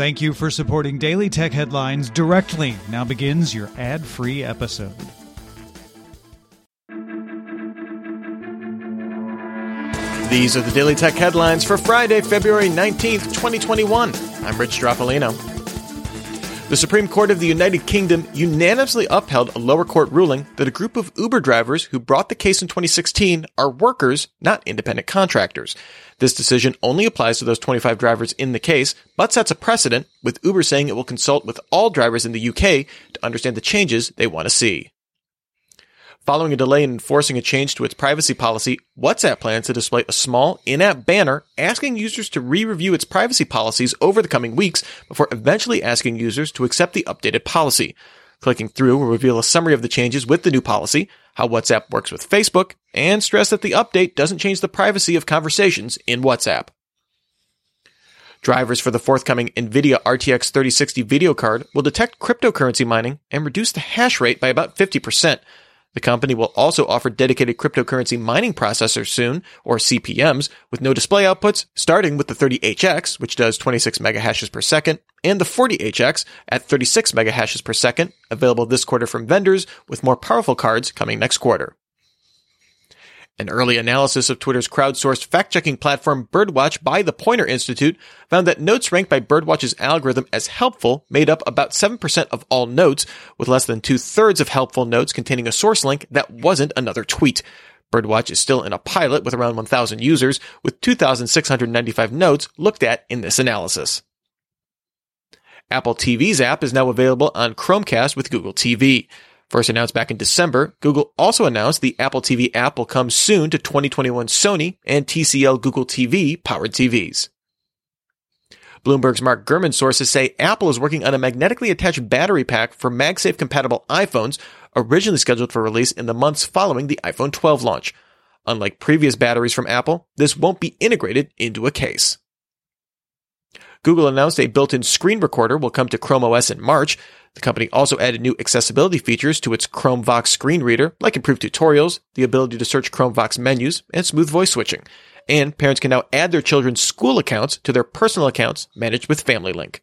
Thank you for supporting Daily Tech Headlines directly. Now begins your ad free episode. These are the Daily Tech headlines for Friday, February 19th, 2021. I'm Rich Stroffolino. The Supreme Court of the United Kingdom unanimously upheld a lower court ruling that a group of Uber drivers who brought the case in 2016 are workers, not independent contractors. This decision only applies to those 25 drivers in the case, but sets a precedent, with Uber saying it will consult with all drivers in the UK to understand the changes they want to see. Following a delay in enforcing a change to its privacy policy, WhatsApp plans to display a small in-app banner asking users to re-review its privacy policies over the coming weeks before eventually asking users to accept the updated policy. Clicking through will reveal a summary of the changes with the new policy, how WhatsApp works with Facebook, and stress that the update doesn't change the privacy of conversations in WhatsApp. Drivers for the forthcoming NVIDIA RTX 3060 video card will detect cryptocurrency mining and reduce the hash rate by about 50%. The company will also offer dedicated cryptocurrency mining processors soon, or CPMs, with no display outputs, starting with the 30HX, which does 26 megahashes per second, and the 40HX at 36 megahashes per second, available this quarter from vendors, with more powerful cards coming next quarter. An early analysis of Twitter's crowdsourced fact-checking platform Birdwatch by the Poynter Institute found that notes ranked by Birdwatch's algorithm as helpful made up about 7% of all notes, with less than two-thirds of helpful notes containing a source link that wasn't another tweet. Birdwatch is still in a pilot with around 1,000 users, with 2,695 notes looked at in this analysis. Apple TV's app is now available on Chromecast with Google TV. First announced back in December, Google also announced the Apple TV app will come soon to 2021 Sony and TCL Google TV powered TVs. Bloomberg's Mark Gurman sources say Apple is working on a magnetically attached battery pack for MagSafe compatible iPhones, originally scheduled for release in the months following the iPhone 12 launch. Unlike previous batteries from Apple, this won't be integrated into a case. Google announced a built-in screen recorder will come to Chrome OS in March. The company also added new accessibility features to its Chrome Vox screen reader, like improved tutorials, the ability to search Chrome Vox menus, and smooth voice switching. And parents can now add their children's school accounts to their personal accounts managed with Family Link.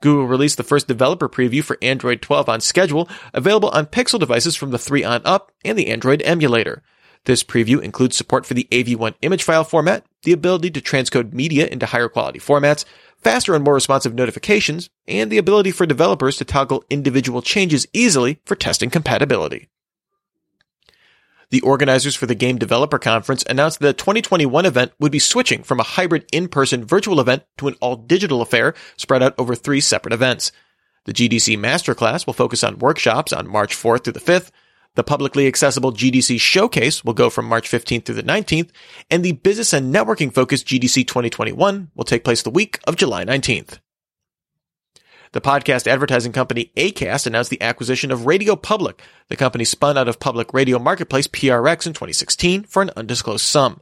Google released the first developer preview for Android 12 on schedule, available on Pixel devices from the 3 on up and the Android emulator. This preview includes support for the AV1 image file format, the ability to transcode media into higher quality formats, faster and more responsive notifications, and the ability for developers to toggle individual changes easily for testing compatibility. The organizers for the Game Developer Conference announced that the 2021 event would be switching from a hybrid in-person virtual event to an all-digital affair spread out over three separate events. The GDC Masterclass will focus on workshops on March 4th through the 5th, the publicly accessible GDC Showcase will go from March 15th through the 19th, and the business and networking focused GDC 2021 will take place the week of July 19th. The podcast advertising company Acast announced the acquisition of Radio Public. The company spun out of public radio marketplace PRX in 2016 for an undisclosed sum.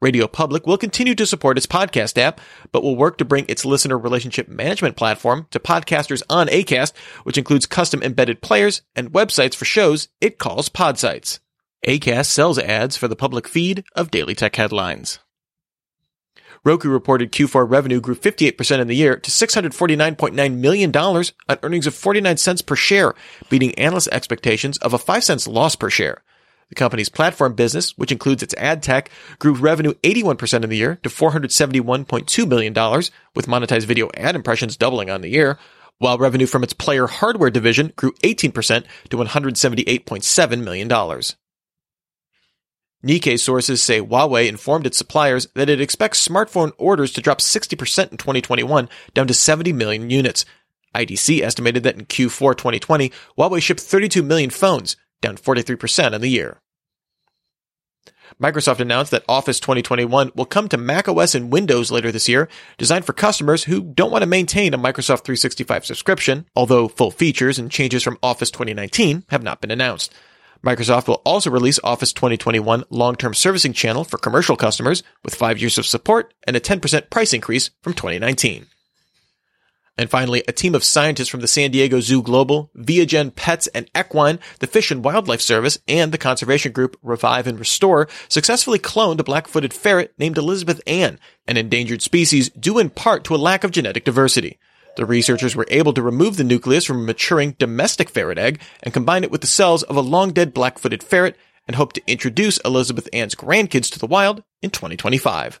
Radio Public will continue to support its podcast app, but will work to bring its listener relationship management platform to podcasters on Acast, which includes custom embedded players and websites for shows it calls podsites. Acast sells ads for the public feed of Daily Tech Headlines. Roku reported Q4 revenue grew 58% in the year to $649.9 million on earnings of 49 cents per share, beating analyst expectations of a 5 cents loss per share. The company's platform business, which includes its ad tech, grew revenue 81% in the year to $471.2 million, with monetized video ad impressions doubling on the year, while revenue from its player hardware division grew 18% to $178.7 million. Nikkei sources say Huawei informed its suppliers that it expects smartphone orders to drop 60% in 2021, down to 70 million units. IDC estimated that in Q4 2020, Huawei shipped 32 million phones, down 43% in the year. Microsoft announced that Office 2021 will come to macOS and Windows later this year, designed for customers who don't want to maintain a Microsoft 365 subscription, although full features and changes from Office 2019 have not been announced. Microsoft will also release Office 2021 long-term servicing channel for commercial customers with five years of support and a 10% price increase from 2019. And finally, a team of scientists from the San Diego Zoo Global, Viagen Pets and Equine, the Fish and Wildlife Service, and the conservation group Revive and Restore successfully cloned a black-footed ferret named Elizabeth Ann, an endangered species due in part to a lack of genetic diversity. The researchers were able to remove the nucleus from a maturing domestic ferret egg and combine it with the cells of a long dead black-footed ferret and hope to introduce Elizabeth Ann's grandkids to the wild in 2025.